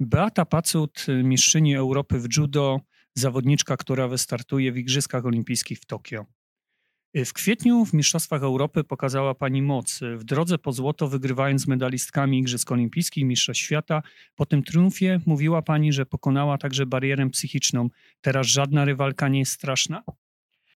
Beata Pacut, mistrzyni Europy w judo, zawodniczka, która wystartuje w Igrzyskach Olimpijskich w Tokio. W kwietniu w Mistrzostwach Europy pokazała Pani moc. W drodze po złoto wygrywając z medalistkami Igrzysk Olimpijskich, Mistrzostw Świata. Po tym triumfie mówiła Pani, że pokonała także barierę psychiczną. Teraz żadna rywalka nie jest straszna?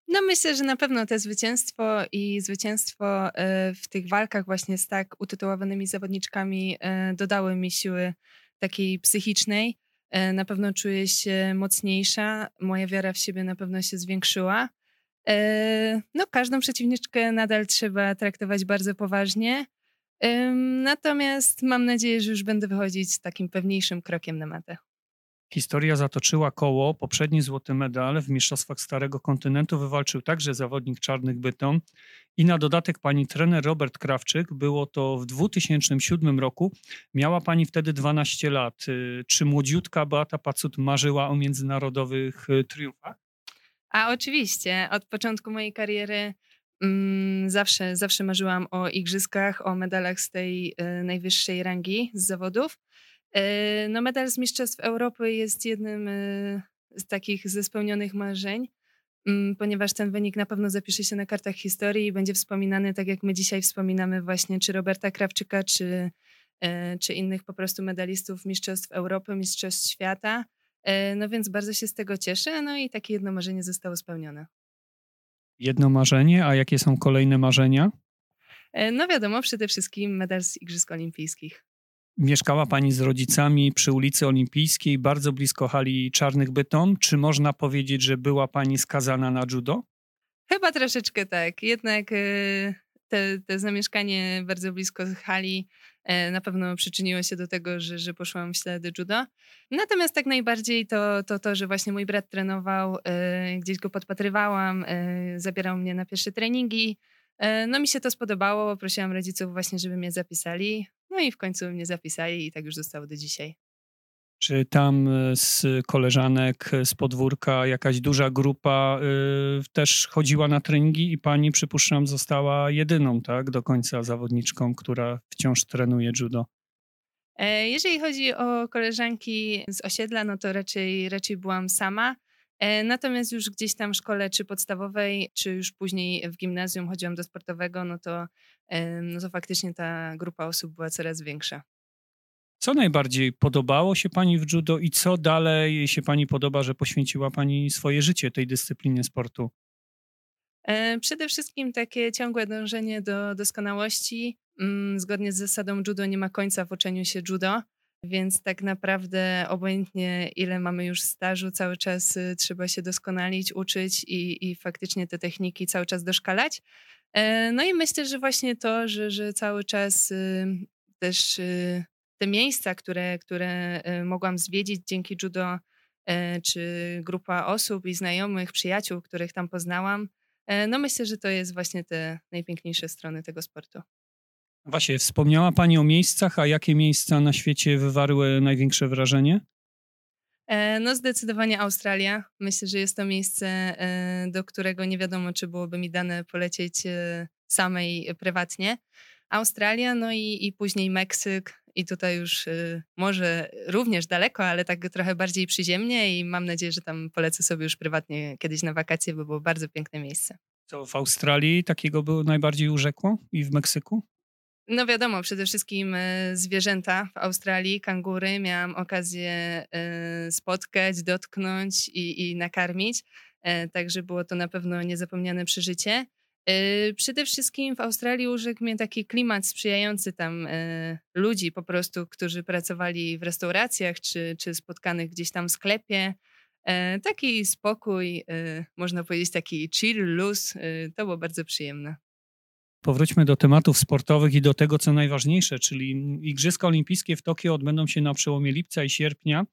No myślę, że na pewno te zwycięstwo i zwycięstwo e, w tych walkach właśnie z tak utytułowanymi zawodniczkami e, dodały mi siły takiej psychicznej. E, na pewno czuję się mocniejsza, moja wiara w siebie na pewno się zwiększyła. No, każdą przeciwniczkę nadal trzeba traktować bardzo poważnie. Natomiast mam nadzieję, że już będę wychodzić z takim pewniejszym krokiem na metę. Historia zatoczyła koło. Poprzedni złoty medal w Mistrzostwach Starego Kontynentu wywalczył także zawodnik czarnych bytom. I na dodatek pani trener Robert Krawczyk, było to w 2007 roku. Miała pani wtedy 12 lat. Y, czy młodziutka Beata Pacut marzyła o międzynarodowych y, triumfach? A oczywiście. Od początku mojej kariery mm, zawsze, zawsze marzyłam o igrzyskach, o medalach z tej y, najwyższej rangi z zawodów. E, no, medal z Mistrzostw Europy jest jednym e, z takich ze spełnionych marzeń, mm, ponieważ ten wynik na pewno zapisze się na kartach historii i będzie wspominany tak, jak my dzisiaj wspominamy właśnie czy Roberta Krawczyka, czy, e, czy innych po prostu medalistów Mistrzostw Europy, Mistrzostw Świata. No więc bardzo się z tego cieszę, no i takie jedno marzenie zostało spełnione. Jedno marzenie, a jakie są kolejne marzenia? No wiadomo, przede wszystkim medal z Igrzysk Olimpijskich. Mieszkała Pani z rodzicami przy ulicy Olimpijskiej, bardzo blisko hali Czarnych Bytom. Czy można powiedzieć, że była Pani skazana na judo? Chyba troszeczkę tak. Jednak y, te, te zamieszkanie bardzo blisko hali e, na pewno przyczyniło się do tego, że, że poszłam w ślady judo. Natomiast tak najbardziej to, to, to że właśnie mój brat trenował, e, gdzieś go podpatrywałam, e, zabierał mnie na pierwsze treningi. No mi się to spodobało, prosiłam rodziców właśnie, żeby mnie zapisali. No i w końcu mnie zapisali i tak już zostało do dzisiaj. Czy tam e, z koleżanek z podwórka jakaś duża grupa y, też chodziła na treningi i pani, przypuszczam, została jedyną, tak, do końca zawodniczką, która wciąż trenuje judo? E, jeżeli chodzi o koleżanki z osiedla, no to raczej, raczej byłam sama. E, natomiast już gdzieś tam w szkole, czy podstawowej, czy już później w gimnazjum chodziłam do sportowego, no to, no to faktycznie ta grupa osób była coraz większa. Co najbardziej podobało się Pani w judo i co dalej się Pani podoba, że poświęciła Pani swoje życie tej dyscyplinie sportu? E, przede wszystkim takie ciągłe dążenie do doskonałości. Mm, zgodnie z zasadą judo nie ma końca w uczeniu się judo. Więc tak naprawdę obojętnie ile mamy już stażu, cały czas y, trzeba się doskonalić, uczyć i, i faktycznie te techniki cały czas doszkalać. E, no i myślę, że właśnie to, że, że cały czas y, też y, te miejsca, które, które mogłam zwiedzić dzięki judo, e, czy grupa osób i znajomych, przyjaciół, których tam poznałam, e, no myślę, że to jest właśnie te najpiękniejsze strony tego sportu. Właśnie, wspomniała Pani o miejscach, a jakie miejsca na świecie wywarły największe wrażenie? E, no zdecydowanie Australia. Myślę, że jest to miejsce, e, do którego nie wiadomo, czy byłoby mi dane polecieć e, samej prywatnie. Australia, no i, i później Meksyk i tutaj już może również daleko, ale tak trochę bardziej przyziemnie i mam nadzieję, że tam polecę sobie już prywatnie kiedyś na wakacje, bo było bardzo piękne miejsce. Co w Australii takiego było najbardziej urzekło i w Meksyku? No wiadomo, przede wszystkim e, zwierzęta w Australii, kangury. Miałam okazję e, spotkać, dotknąć i, i nakarmić. E, także było to na pewno niezapomniane przeżycie. Przede wszystkim w Australii urzekł mnie taki klimat sprzyjający tam ludzi po prostu, którzy pracowali w restauracjach czy, czy spotkanych gdzieś tam w sklepie. Taki spokój, można powiedzieć taki chill, luz. To było bardzo przyjemne. Powróćmy do tematów sportowych i do tego, co najważniejsze, czyli Igrzyska Olimpijskie w Tokio odbędą się na przełomie lipca i sierpnia.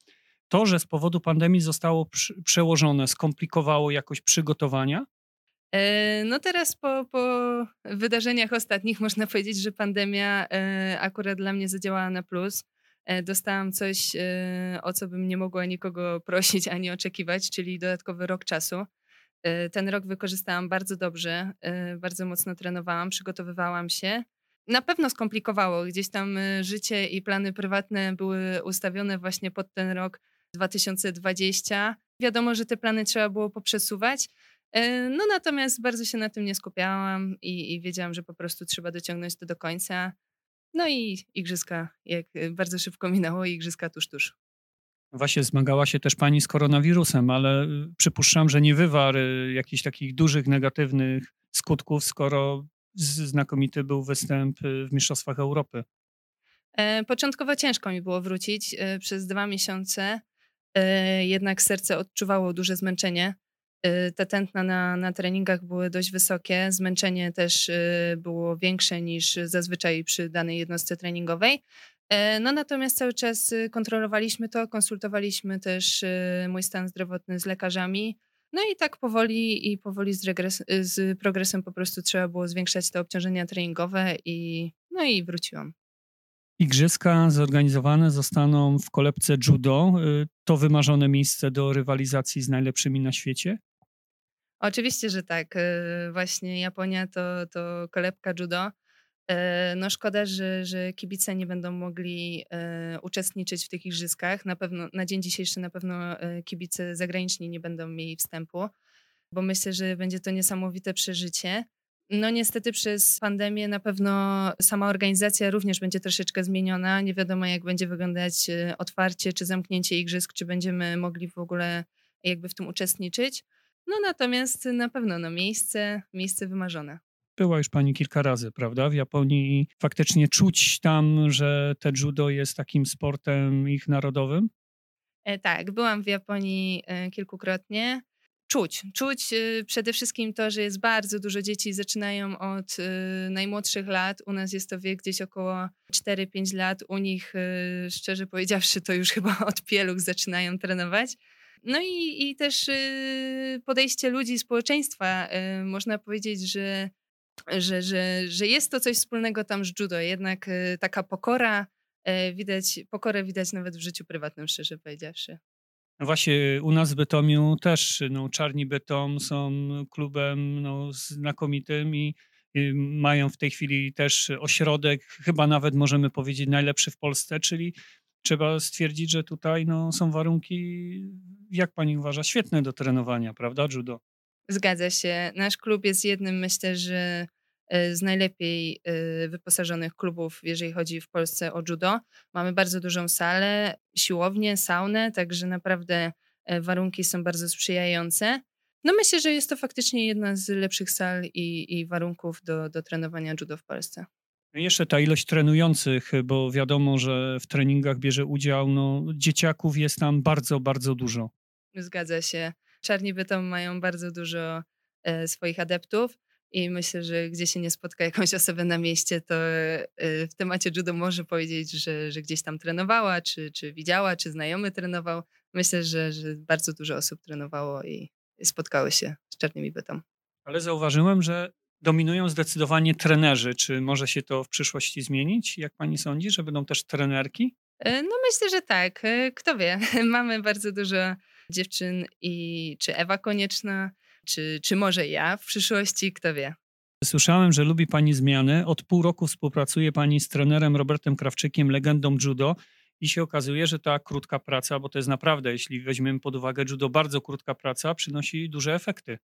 To, że z powodu pandemii zostało przełożone, skomplikowało jakoś przygotowania? E, no teraz po, po wydarzeniach ostatnich można powiedzieć, że pandemia e, akurat dla mnie zadziałała na plus. E, dostałam coś, o co bym nie mogła nikogo prosić ani oczekiwać, czyli dodatkowy rok czasu. E, ten rok wykorzystałam bardzo dobrze, e, bardzo mocno trenowałam, przygotowywałam się. na pewno skomplikowało. Gdzieś tam życie i plany prywatne były ustawione właśnie pod ten rok 2020. Wiadomo, że te plany trzeba było poprzesuwać. No natomiast bardzo się na tym nie skupiałam i, i wiedziałam, że po prostu trzeba dociągnąć to do końca. No i igrzyska, jak bardzo szybko minęło, igrzyska tuż, tuż. Właśnie zmagała się też pani z koronawirusem, ale y, przypuszczam, że nie wywarł jakichś takich dużych negatywnych skutków, skoro znakomity był występ y, w Mistrzostwach Europy. E, początkowo ciężko mi było wrócić e, przez dwa miesiące, e, jednak serce odczuwało duże zmęczenie. Te tętna na, na treningach były dość wysokie, zmęczenie też było większe niż zazwyczaj przy danej jednostce treningowej. No natomiast cały czas kontrolowaliśmy to, konsultowaliśmy też mój stan zdrowotny z lekarzami. No i tak powoli i powoli z, regres, z progresem po prostu trzeba było zwiększać te obciążenia treningowe i no i wróciłam. Igrzyska zorganizowane zostaną w kolebce judo. Y, to wymarzone miejsce do rywalizacji z najlepszymi na świecie? Oczywiście, że tak. Y, właśnie Japonia to, to kolebka judo. Y, no szkoda, że, że kibice nie będą mogli uczestniczyć w tych igrzyskach. Na pewno na dzień dzisiejszy na pewno kibice zagraniczni nie będą mieli wstępu, bo myślę, że będzie to niesamowite przeżycie. No niestety przez pandemię na pewno sama organizacja również będzie troszeczkę zmieniona. Nie wiadomo jak będzie wyglądać e, otwarcie czy zamknięcie igrzysk, czy będziemy mogli w ogóle jakby w tym uczestniczyć. No natomiast na pewno no, miejsce, miejsce wymarzone. Była już pani kilka razy, prawda, w Japonii faktycznie czuć tam, że te judo jest takim sportem ich narodowym? E, tak, byłam w Japonii e, kilkukrotnie czuć. Czuć y, przede wszystkim to, że jest bardzo dużo dzieci, zaczynają od najmłodszych lat. U nas jest to wiek gdzieś około 4-5 lat. U nich, szczerze powiedziawszy, to już chyba od pieluch zaczynają trenować. No i, i też podejście ludzi, społeczeństwa. Można powiedzieć, że, że, że, że jest to coś wspólnego tam z judo. Jednak taka pokora, widać, pokorę widać nawet w życiu prywatnym, szczerze powiedziawszy. No właśnie u nas w Bytomiu też no, Czarni Bytom są klubem no, znakomitym i, mają w tej chwili też ośrodek, chyba nawet możemy powiedzieć najlepszy w Polsce, czyli trzeba stwierdzić, że tutaj no, są warunki, jak pani uważa, świetne do trenowania, prawda, judo? Zgadza się. Nasz klub jest jednym, myślę, że E, z najlepiej e, wyposażonych klubów, jeżeli chodzi w Polsce o judo. Mamy bardzo dużą salę, siłownię, saunę, także naprawdę e, warunki są bardzo sprzyjające. No myślę, że jest to faktycznie jedna z lepszych sal i, i warunków do, do trenowania judo w Polsce. Jeszcze ta ilość trenujących, bo wiadomo, że w treningach bierze udział, no, dzieciaków jest tam bardzo, bardzo dużo. Zgadza się. Czarni Bytom mają bardzo dużo e, swoich adeptów. I myślę, że gdzie się nie spotka jakąś osobę na mieście, to y, w temacie judo może powiedzieć, że, że gdzieś tam trenowała, czy, czy widziała, czy znajomy trenował. Myślę, że, że bardzo dużo osób trenowało i spotkały się z czarnymi bytą. Ale zauważyłem, że dominują zdecydowanie trenerzy. Czy może się to w przyszłości zmienić? Jak pani sądzi, że będą też trenerki? Y, no myślę, że tak. Y, kto wie. Mamy bardzo dużo dziewczyn i czy Ewa Konieczna, czy, czy może ja w przyszłości, kto wie. Słyszałem, że lubi Pani zmiany. Od pół roku współpracuje Pani z trenerem Robertem Krawczykiem, legendą judo. I się okazuje, że ta krótka praca, bo to jest naprawdę, jeśli weźmiemy pod uwagę judo, bardzo krótka praca, przynosi duże efekty.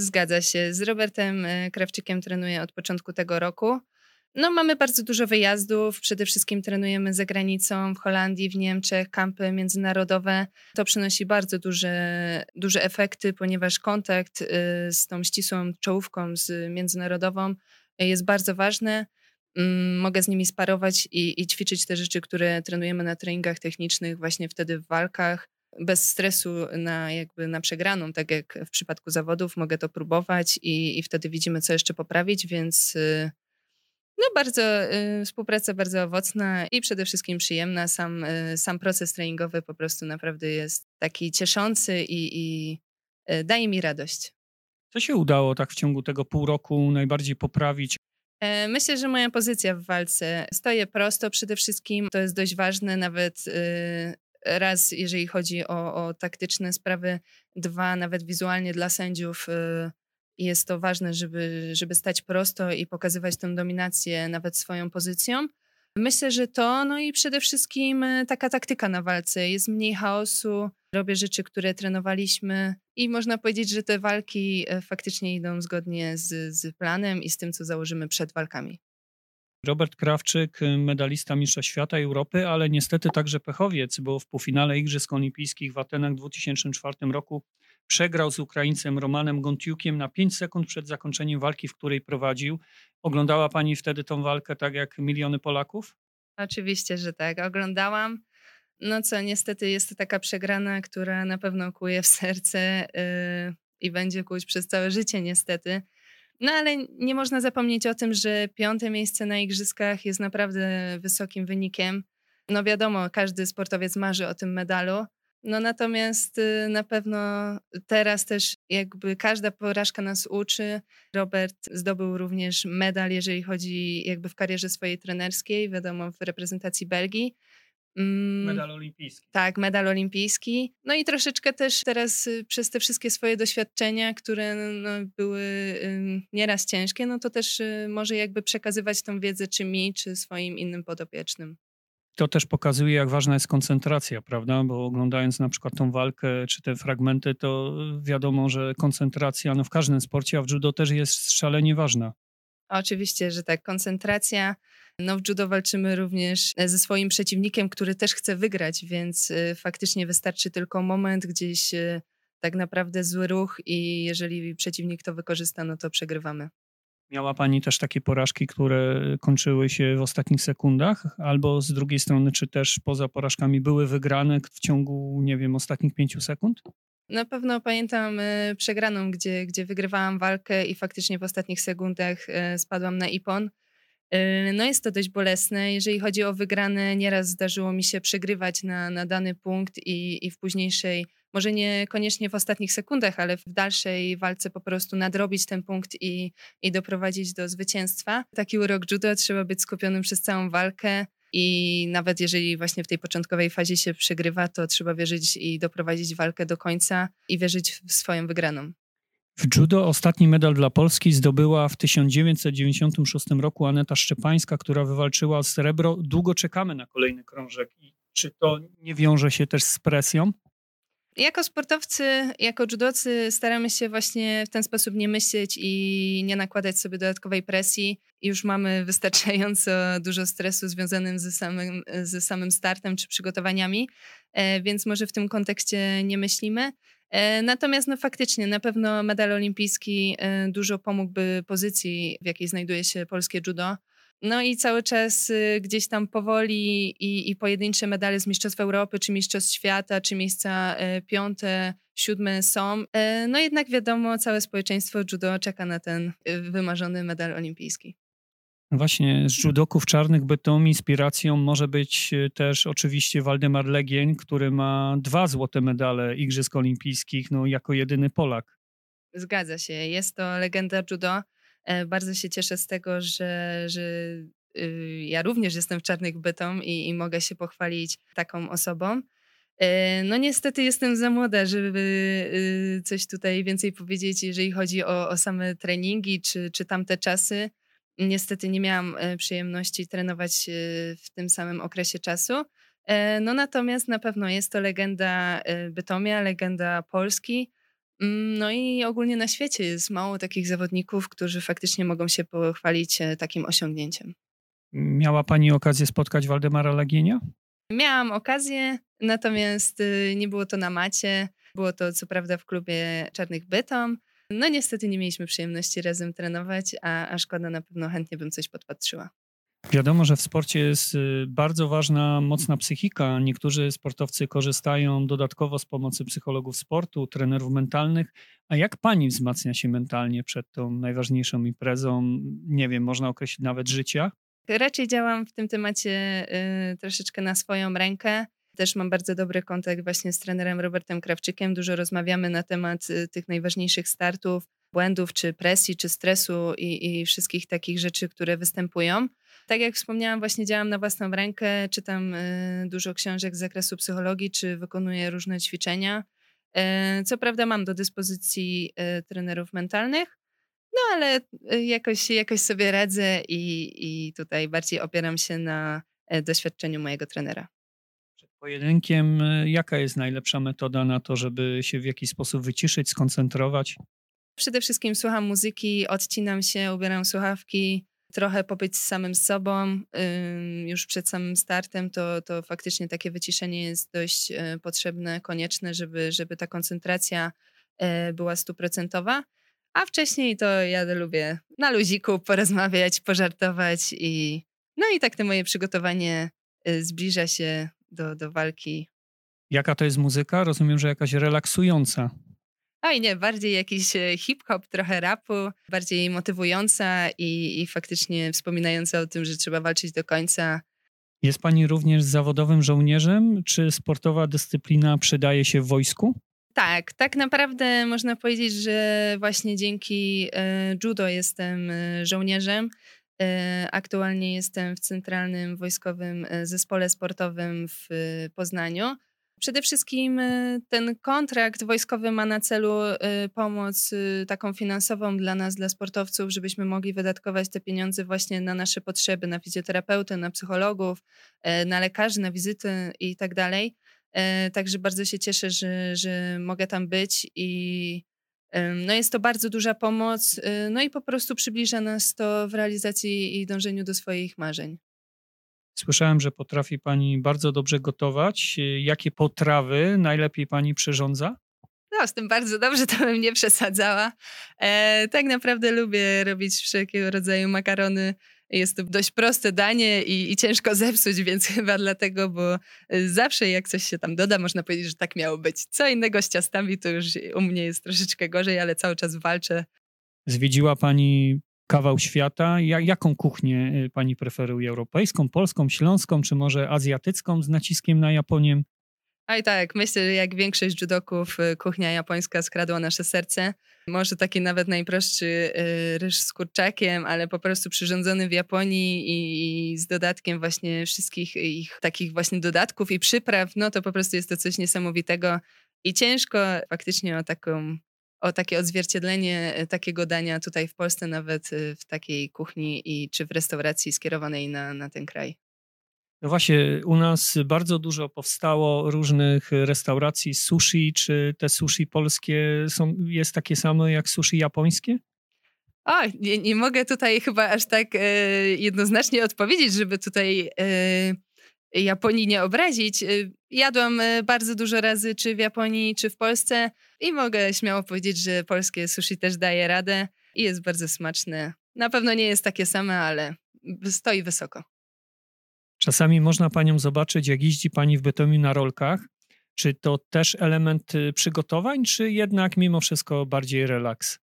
Zgadza się. Z Robertem e, Krawczykiem trenuję od początku tego roku. No, mamy bardzo dużo wyjazdów. Przede wszystkim trenujemy za granicą, w Holandii, w Niemczech, kampy międzynarodowe. To przynosi bardzo duże, duże efekty, ponieważ kontakt y, z tą ścisłą czołówką z międzynarodową jest bardzo ważny. Mm, mogę z nimi sparować i, i ćwiczyć te rzeczy, które trenujemy na treningach technicznych, właśnie wtedy w walkach bez stresu na jakby na przegraną, tak jak w przypadku zawodów, mogę to próbować i, i wtedy widzimy, co jeszcze poprawić, więc y, no bardzo, y, współpraca bardzo owocna i przede wszystkim przyjemna. Sam, y, sam proces treningowy po prostu naprawdę jest taki cieszący i, i y, daje mi radość. Co się udało tak w ciągu tego pół roku najbardziej poprawić? E, myślę, że moja pozycja w walce stoję prosto przede wszystkim. To jest dość ważne, nawet raz, jeżeli chodzi o, o taktyczne sprawy, dwa, nawet wizualnie dla sędziów jest to ważne, żeby, żeby stać prosto i pokazywać tę dominację nawet swoją pozycją. Myślę, że to, no i przede wszystkim e, taka taktyka na walce. Jest mniej chaosu, robię rzeczy, które trenowaliśmy i można powiedzieć, że te walki e, faktycznie idą zgodnie z, z planem i z tym, co założymy przed walkami. Robert Krawczyk, medalista Mistrza Świata i Europy, ale niestety także pechowiec, bo w półfinale Igrzysk Olimpijskich w Atenach w 2004 roku przegrał z Ukraińcem Romanem Gontiukiem na 5 sekund przed zakończeniem walki, w której prowadził. Oglądała Pani wtedy tą walkę tak jak miliony Polaków? Oczywiście, że tak. Oglądałam. No co, niestety jest to taka przegrana, która na pewno kuje w serce yy, i będzie kuć przez całe życie, niestety. No ale nie można zapomnieć o tym, że piąte miejsce na igrzyskach jest naprawdę wysokim wynikiem. No wiadomo, każdy sportowiec marzy o tym medalu. No natomiast y, na pewno teraz też jakby każda porażka nas uczy. Robert zdobył również medal, jeżeli chodzi jakby w karierze swojej trenerskiej, wiadomo, w reprezentacji Belgii. Mm, medal olimpijski. Tak, medal olimpijski. No i troszeczkę też teraz y, przez te wszystkie swoje doświadczenia, które no, były nieraz ciężkie, no to też y, może jakby przekazywać tą wiedzę czy mi, czy swoim innym podopiecznym. To też pokazuje, jak ważna jest koncentracja, prawda? Bo oglądając na przykład tą walkę czy te fragmenty, to wiadomo, że koncentracja no w każdym sporcie, a w judo też jest szalenie ważna. Oczywiście, że tak. Koncentracja. No w judo walczymy również ze swoim przeciwnikiem, który też chce wygrać, więc y, faktycznie wystarczy tylko moment, gdzieś y, tak naprawdę zły ruch i jeżeli przeciwnik to wykorzysta, no to przegrywamy. Miała Pani też takie porażki, które kończyły się w ostatnich sekundach, albo z drugiej strony, czy też poza porażkami były wygrane w ciągu, nie wiem, ostatnich pięciu sekund? Na pewno pamiętam y, przegraną, gdzie, gdzie wygrywałam walkę i faktycznie w ostatnich sekundach y, spadłam na ipon. Y, no jest to dość bolesne. Jeżeli chodzi o wygrane, nieraz zdarzyło mi się przegrywać na, na dany punkt i, i w późniejszej może niekoniecznie w ostatnich sekundach, ale w dalszej walce po prostu nadrobić ten punkt i, i doprowadzić do zwycięstwa. Taki urok judo, trzeba być skupionym przez całą walkę i nawet jeżeli właśnie w tej początkowej fazie się przegrywa, to trzeba wierzyć i doprowadzić walkę do końca i wierzyć w swoją wygraną. W judo ostatni medal dla Polski zdobyła w 1996 roku Aneta Szczepańska, która wywalczyła srebro. Długo czekamy na kolejny krążek. I czy to nie wiąże się też z presją? Jako sportowcy, jako judocy staramy się właśnie w ten sposób nie myśleć i nie nakładać sobie dodatkowej presji. Już mamy wystarczająco dużo stresu związanym ze samym, ze samym startem czy przygotowaniami, e, więc może w tym kontekście nie myślimy. E, natomiast no faktycznie na pewno medal olimpijski e, dużo pomógłby pozycji, w jakiej znajduje się polskie judo. No i cały czas y, gdzieś tam powoli i, i pojedyncze medale z Mistrzostw Europy, czy Mistrzostw Świata, czy miejsca e, piąte, siódme są. E, no jednak wiadomo, całe społeczeństwo judo czeka na ten y, wymarzony medal olimpijski. Właśnie z judoków czarnych bytą inspiracją może być też oczywiście Waldemar Legień, który ma dwa złote medale Igrzysk Olimpijskich, no jako jedyny Polak. Zgadza się, jest to legenda judo. E, bardzo się cieszę z tego, że, że y, ja również jestem w Czarnych Bytom i, i mogę się pochwalić taką osobą. E, no niestety jestem za młoda, żeby y, coś tutaj więcej powiedzieć, jeżeli chodzi o, o same treningi czy, czy tamte czasy. Niestety nie miałam e, przyjemności trenować w tym samym okresie czasu. No natomiast na pewno jest to legenda Bytomia, legenda Polski. Mm, no i ogólnie na świecie jest mało takich zawodników, którzy faktycznie mogą się pochwalić e, takim osiągnięciem. Miała Pani okazję spotkać Waldemara Lagienia? Miałam okazję, natomiast y, nie było to na macie. Było to co prawda w klubie Czarnych Bytom. No niestety nie mieliśmy przyjemności razem trenować, a, a szkoda, na pewno chętnie bym coś podpatrzyła. Wiadomo, że w sporcie jest y, bardzo ważna, mocna psychika. Niektórzy sportowcy korzystają dodatkowo z pomocy psychologów sportu, trenerów mentalnych. A jak pani wzmacnia się mentalnie przed tą najważniejszą imprezą? Nie wiem, można określić nawet życia? Raczej działam w tym temacie y, troszeczkę na swoją rękę. Też mam bardzo dobry kontakt właśnie z trenerem Robertem Krawczykiem. Dużo rozmawiamy na temat y, tych najważniejszych startów, błędów, czy presji, czy stresu i, i wszystkich takich rzeczy, które występują. Tak jak wspomniałam, właśnie działam na własną rękę, czytam y, dużo książek z zakresu psychologii, czy wykonuję różne ćwiczenia. Y, co prawda mam do dyspozycji y, trenerów mentalnych, ale jakoś, jakoś sobie radzę i, i tutaj bardziej opieram się na doświadczeniu mojego trenera. Przed pojedynkiem, jaka jest najlepsza metoda na to, żeby się w jakiś sposób wyciszyć, skoncentrować? Przede wszystkim słucham muzyki, odcinam się, ubieram słuchawki, trochę pobyć z samym sobą już przed samym startem, to, to faktycznie takie wyciszenie jest dość e, potrzebne, konieczne, żeby, żeby ta koncentracja e, była stuprocentowa. A wcześniej to ja lubię na luziku porozmawiać, pożartować i no i tak to moje przygotowanie e, zbliża się do, do walki. Jaka to jest muzyka? Rozumiem, że jakaś relaksująca. Oj nie, bardziej jakiś e, hip-hop, trochę rapu, bardziej motywująca i, i faktycznie wspominająca o tym, że trzeba walczyć do końca. Jest pani również zawodowym żołnierzem? Czy sportowa dyscyplina przydaje się w wojsku? Tak, tak naprawdę można powiedzieć, że właśnie dzięki e, judo jestem e, żołnierzem. Aktualnie jestem w Centralnym Wojskowym Zespole Sportowym w Poznaniu. Przede wszystkim y, ten kontrakt wojskowy ma na celu y, pomoc y, taką finansową dla nas, dla sportowców, żebyśmy mogli wydatkować te pieniądze właśnie na nasze potrzeby, na fizjoterapeutę, na psychologów, na lekarzy, na wizyty i tak dalej. Także bardzo się cieszę, że, że mogę tam być i no jest to bardzo duża pomoc, no i po prostu przybliża nas to w realizacji i dążeniu do swoich marzeń. Słyszałem, że potrafi Pani bardzo dobrze gotować. Jakie potrawy najlepiej Pani przyrządza? No, z tym bardzo dobrze, to bym nie przesadzała. E, tak naprawdę lubię robić wszelkiego rodzaju makarony. Jest to dość proste danie i, i, ciężko zepsuć, więc chyba dlatego, bo zawsze jak coś się tam doda, można powiedzieć, że tak miało być. Co innego z ciastami to już u mnie jest troszeczkę gorzej, ale cały czas walczę. Zwiedziła Pani kawał świata. jaką kuchnię y, pani preferuje? Europejską, polską, śląską, czy może azjatycką z naciskiem na Japonię? I tak, myślę, że jak większość judoków, y, kuchnia japońska skradła nasze serce. Może taki nawet najprostszy y, ryż z kurczakiem, ale po prostu przyrządzony w Japonii i, i z dodatkiem właśnie wszystkich ich takich właśnie dodatków i przypraw, no to po prostu jest to coś niesamowitego i ciężko faktycznie o taką o takie odzwierciedlenie e, takiego dania tutaj w Polsce, nawet e, w takiej kuchni i czy w restauracji skierowanej na, na ten kraj. No właśnie, u nas bardzo dużo powstało różnych restauracji sushi. Czy te sushi polskie są, jest takie samo jak sushi japońskie? O, nie, nie mogę tutaj chyba aż tak e, jednoznacznie odpowiedzieć, żeby tutaj e, Japonii nie obrazić. Y, jadłam y, bardzo dużo razy, czy w Japonii, czy w Polsce, i mogę śmiało powiedzieć, że polskie sushi też daje radę i jest bardzo smaczne. Na pewno nie jest takie same, ale stoi wysoko. Czasami można panią zobaczyć, jak jeździ pani w Bytomiu na rolkach. Czy to też element y, przygotowań, czy jednak mimo wszystko bardziej relaks?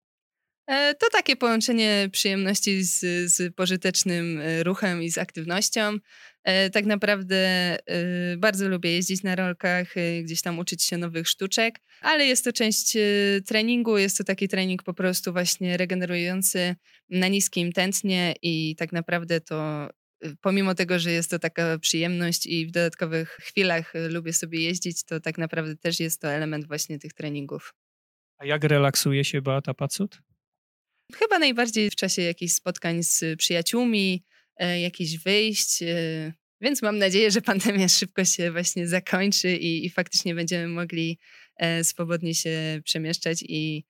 E, to takie połączenie przyjemności z, z pożytecznym e, ruchem i z aktywnością. E, tak naprawdę bardzo lubię jeździć na rolkach, gdzieś tam uczyć się nowych sztuczek, ale jest to część treningu, jest to taki trening po prostu właśnie regenerujący na niskim tętnie i tak naprawdę to pomimo tego, że jest to taka przyjemność i w dodatkowych chwilach lubię sobie jeździć, to tak naprawdę też jest to element właśnie tych treningów. A jak relaksuje się Beata Pacut? Chyba najbardziej w czasie jakichś spotkań z przyjaciółmi, e, jakichś wyjść. E, więc mam nadzieję, że pandemia szybko się właśnie zakończy i, i faktycznie będziemy mogli e, swobodnie się przemieszczać i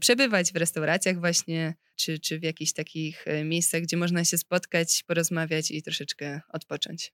przebywać w restauracjach właśnie, czy, czy w jakichś takich miejscach, gdzie można się spotkać, porozmawiać i troszeczkę odpocząć.